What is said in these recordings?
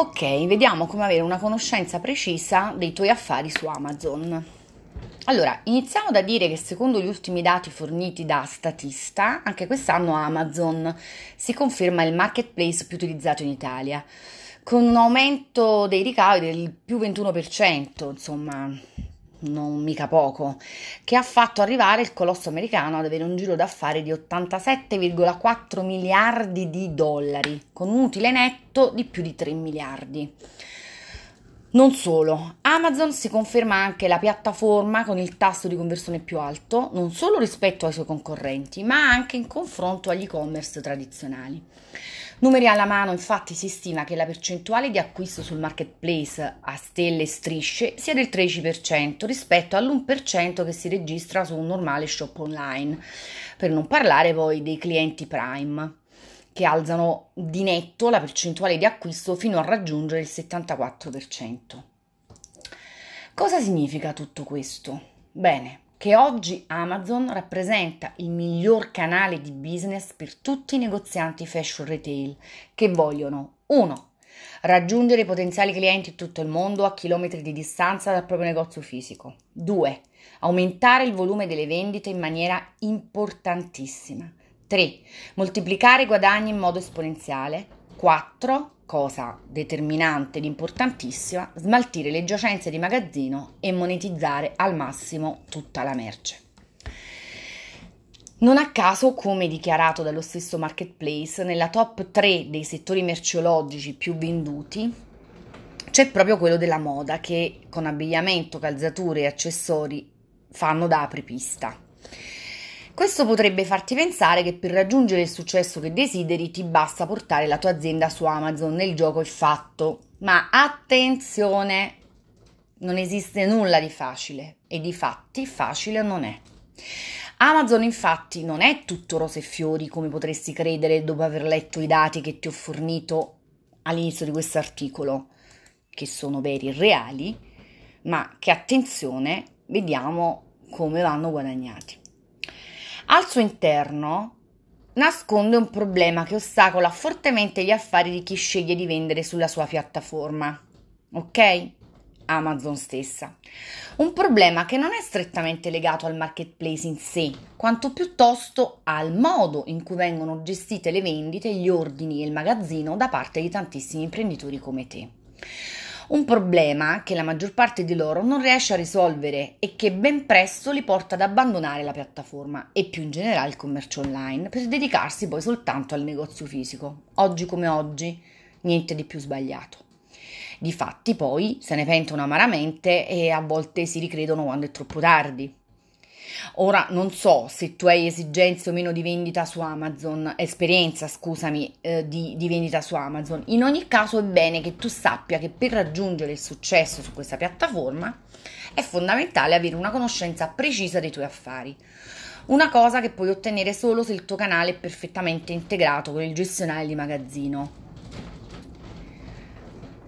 Ok, vediamo come avere una conoscenza precisa dei tuoi affari su Amazon. Allora, iniziamo da dire che secondo gli ultimi dati forniti da Statista, anche quest'anno Amazon si conferma il marketplace più utilizzato in Italia, con un aumento dei ricavi del più 21%, insomma, non mica poco, che ha fatto arrivare il colosso americano ad avere un giro d'affari di 87,4 miliardi di dollari, con un utile netto di più di 3 miliardi. Non solo, Amazon si conferma anche la piattaforma con il tasso di conversione più alto, non solo rispetto ai suoi concorrenti, ma anche in confronto agli e-commerce tradizionali. Numeri alla mano, infatti, si stima che la percentuale di acquisto sul marketplace a stelle e strisce sia del 13% rispetto all'1% che si registra su un normale shop online, per non parlare poi dei clienti Prime, che alzano di netto la percentuale di acquisto fino a raggiungere il 74%. Cosa significa tutto questo? Bene, che oggi Amazon rappresenta il miglior canale di business per tutti i negozianti fashion retail che vogliono 1. Raggiungere i potenziali clienti in tutto il mondo a chilometri di distanza dal proprio negozio fisico. 2. Aumentare il volume delle vendite in maniera importantissima. 3. Moltiplicare i guadagni in modo esponenziale. 4 cosa determinante ed importantissima, smaltire le giacenze di magazzino e monetizzare al massimo tutta la merce. Non a caso, come dichiarato dallo stesso marketplace, nella top 3 dei settori merceologici più venduti c'è proprio quello della moda che con abbigliamento, calzature e accessori fanno da apripista. Questo potrebbe farti pensare che per raggiungere il successo che desideri ti basta portare la tua azienda su Amazon, nel gioco è fatto. Ma attenzione, non esiste nulla di facile e di fatti facile non è. Amazon infatti non è tutto rose e fiori come potresti credere dopo aver letto i dati che ti ho fornito all'inizio di questo articolo, che sono veri e reali, ma che attenzione, vediamo come vanno guadagnati. Al suo interno nasconde un problema che ostacola fortemente gli affari di chi sceglie di vendere sulla sua piattaforma. Ok? Amazon stessa. Un problema che non è strettamente legato al marketplace in sé, quanto piuttosto al modo in cui vengono gestite le vendite, gli ordini e il magazzino da parte di tantissimi imprenditori come te. Un problema che la maggior parte di loro non riesce a risolvere e che ben presto li porta ad abbandonare la piattaforma e più in generale il commercio online per dedicarsi poi soltanto al negozio fisico. Oggi come oggi, niente di più sbagliato. Difatti poi se ne pentono amaramente e a volte si ricredono quando è troppo tardi. Ora non so se tu hai esigenze o meno di vendita su Amazon, esperienza, scusami, eh, di, di vendita su Amazon. In ogni caso è bene che tu sappia che per raggiungere il successo su questa piattaforma è fondamentale avere una conoscenza precisa dei tuoi affari. Una cosa che puoi ottenere solo se il tuo canale è perfettamente integrato con il gestionale di magazzino.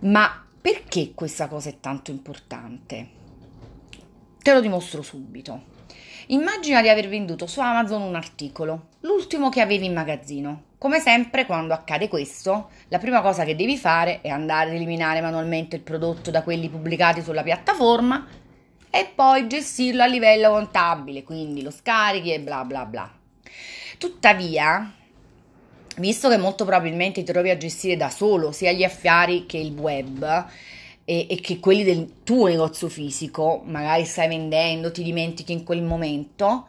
Ma perché questa cosa è tanto importante? Te lo dimostro subito. Immagina di aver venduto su Amazon un articolo, l'ultimo che avevi in magazzino. Come sempre, quando accade questo, la prima cosa che devi fare è andare ad eliminare manualmente il prodotto da quelli pubblicati sulla piattaforma e poi gestirlo a livello contabile, quindi lo scarichi e bla bla bla. Tuttavia, visto che molto probabilmente ti trovi a gestire da solo sia gli affari che il web, e, e, che quelli del tuo negozio fisico, magari stai vendendo, ti dimentichi in quel momento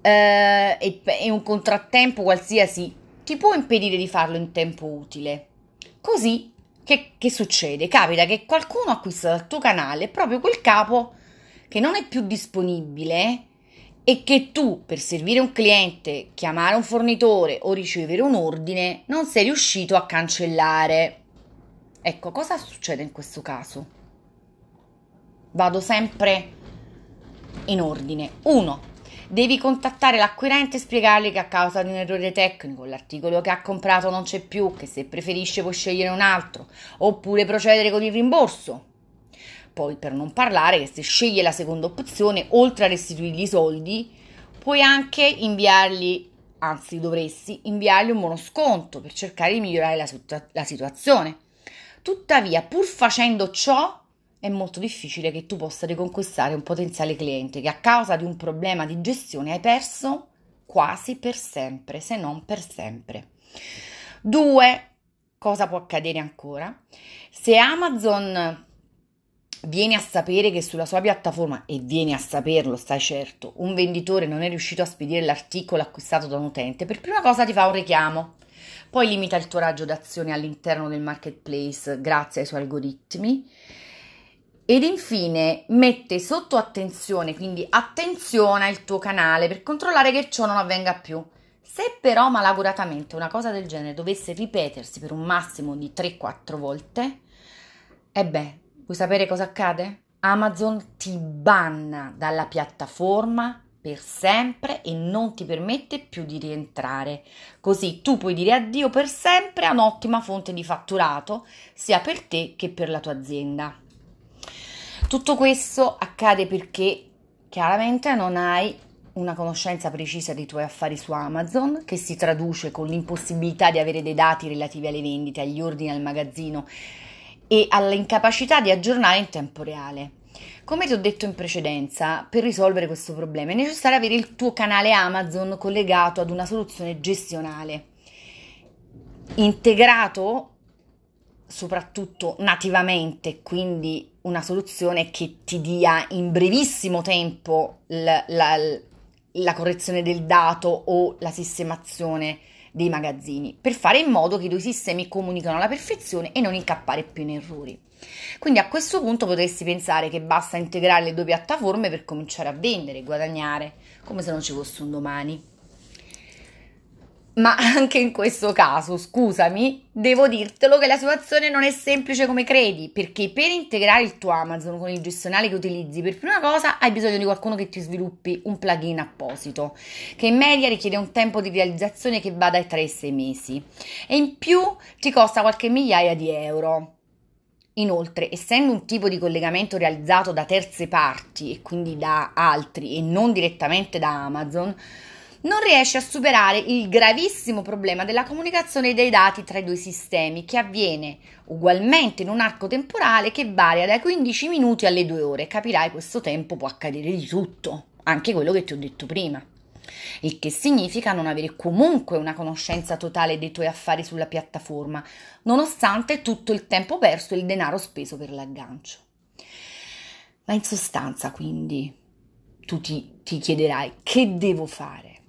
eh, e, e un contrattempo qualsiasi ti può impedire di farlo in tempo utile. Così che, che succede? Capita che qualcuno acquista dal tuo canale proprio quel capo che non è più disponibile e che tu per servire un cliente, chiamare un fornitore o ricevere un ordine non sei riuscito a cancellare. Ecco, cosa succede in questo caso? Vado sempre in ordine. 1. Devi contattare l'acquirente e spiegargli che a causa di un errore tecnico l'articolo che ha comprato non c'è più, che se preferisce può scegliere un altro, oppure procedere con il rimborso. Poi, per non parlare che se sceglie la seconda opzione, oltre a restituirgli i soldi, puoi anche inviargli, anzi dovresti inviargli un buono sconto per cercare di migliorare la, la situazione. Tuttavia, pur facendo ciò, è molto difficile che tu possa riconquistare un potenziale cliente che a causa di un problema di gestione hai perso quasi per sempre, se non per sempre. Due, cosa può accadere ancora? Se Amazon viene a sapere che sulla sua piattaforma, e viene a saperlo, stai certo, un venditore non è riuscito a spedire l'articolo acquistato da un utente, per prima cosa ti fa un richiamo. Poi limita il tuo raggio d'azione all'interno del marketplace grazie ai suoi algoritmi. Ed infine mette sotto attenzione, quindi attenzione il tuo canale per controllare che ciò non avvenga più. Se però malaguratamente una cosa del genere dovesse ripetersi per un massimo di 3-4 volte, e beh, vuoi sapere cosa accade? Amazon ti banna dalla piattaforma per sempre e non ti permette più di rientrare. Così tu puoi dire addio per sempre a un'ottima fonte di fatturato, sia per te che per la tua azienda. Tutto questo accade perché chiaramente non hai una conoscenza precisa dei tuoi affari su Amazon, che si traduce con l'impossibilità di avere dei dati relativi alle vendite, agli ordini al magazzino e all'incapacità di aggiornare in tempo reale. Come ti ho detto in precedenza, per risolvere questo problema è necessario avere il tuo canale Amazon collegato ad una soluzione gestionale, integrato soprattutto nativamente, quindi una soluzione che ti dia in brevissimo tempo la, la, la correzione del dato o la sistemazione dei magazzini, per fare in modo che i due sistemi comunicano alla perfezione e non incappare più in errori. Quindi a questo punto potresti pensare che basta integrare le due piattaforme per cominciare a vendere, guadagnare, come se non ci fosse un domani. Ma anche in questo caso, scusami, devo dirtelo che la situazione non è semplice come credi, perché per integrare il tuo Amazon con il gestionale che utilizzi, per prima cosa hai bisogno di qualcuno che ti sviluppi un plugin apposito, che in media richiede un tempo di realizzazione che va dai 3 ai 6 mesi e in più ti costa qualche migliaia di euro. Inoltre, essendo un tipo di collegamento realizzato da terze parti e quindi da altri e non direttamente da Amazon, non riesce a superare il gravissimo problema della comunicazione dei dati tra i due sistemi, che avviene ugualmente in un arco temporale che varia dai 15 minuti alle 2 ore. Capirai, questo tempo può accadere di tutto, anche quello che ti ho detto prima il che significa non avere comunque una conoscenza totale dei tuoi affari sulla piattaforma, nonostante tutto il tempo perso e il denaro speso per l'aggancio. Ma in sostanza, quindi, tu ti, ti chiederai che devo fare?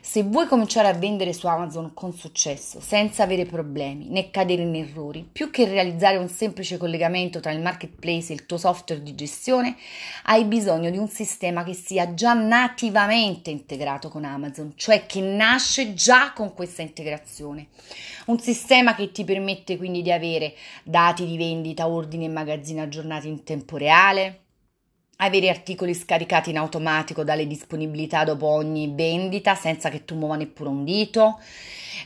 Se vuoi cominciare a vendere su Amazon con successo, senza avere problemi né cadere in errori, più che realizzare un semplice collegamento tra il marketplace e il tuo software di gestione, hai bisogno di un sistema che sia già nativamente integrato con Amazon, cioè che nasce già con questa integrazione. Un sistema che ti permette quindi di avere dati di vendita, ordini e magazzini aggiornati in tempo reale, avere articoli scaricati in automatico dalle disponibilità dopo ogni vendita senza che tu muova neppure un dito,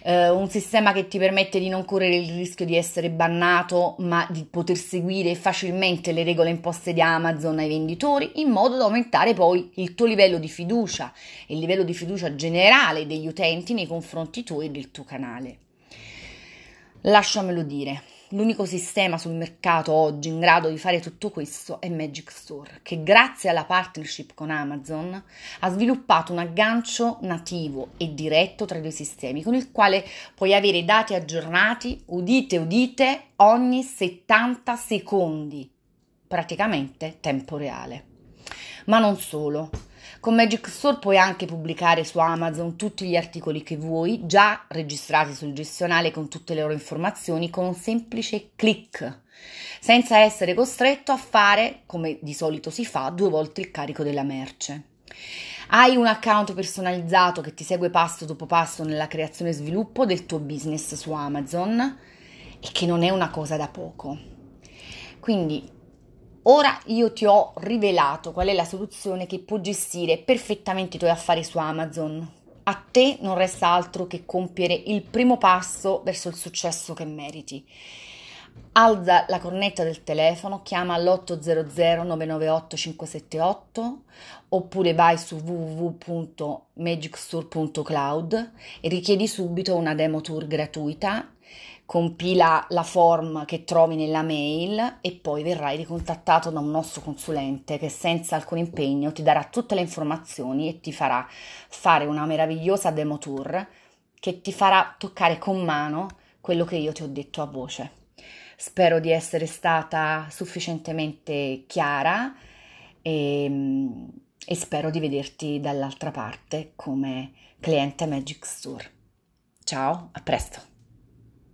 eh, un sistema che ti permette di non correre il rischio di essere bannato ma di poter seguire facilmente le regole imposte di Amazon ai venditori in modo da aumentare poi il tuo livello di fiducia e il livello di fiducia generale degli utenti nei confronti tuoi e del tuo canale. Lasciamelo dire. L'unico sistema sul mercato oggi in grado di fare tutto questo è Magic Store, che grazie alla partnership con Amazon ha sviluppato un aggancio nativo e diretto tra i due sistemi, con il quale puoi avere dati aggiornati, udite udite, ogni 70 secondi, praticamente tempo reale. Ma non solo. Con Magic Store puoi anche pubblicare su Amazon tutti gli articoli che vuoi, già registrati sul gestionale con tutte le loro informazioni, con un semplice clic, senza essere costretto a fare, come di solito si fa, due volte il carico della merce. Hai un account personalizzato che ti segue passo dopo passo nella creazione e sviluppo del tuo business su Amazon e che non è una cosa da poco. Quindi Ora io ti ho rivelato qual è la soluzione che può gestire perfettamente i tuoi affari su Amazon. A te non resta altro che compiere il primo passo verso il successo che meriti. Alza la cornetta del telefono, chiama all'800 998 578 oppure vai su www.magicstore.cloud e richiedi subito una demo tour gratuita compila la form che trovi nella mail e poi verrai ricontattato da un nostro consulente che senza alcun impegno ti darà tutte le informazioni e ti farà fare una meravigliosa demo tour che ti farà toccare con mano quello che io ti ho detto a voce. Spero di essere stata sufficientemente chiara e, e spero di vederti dall'altra parte come cliente Magic Store. Ciao, a presto!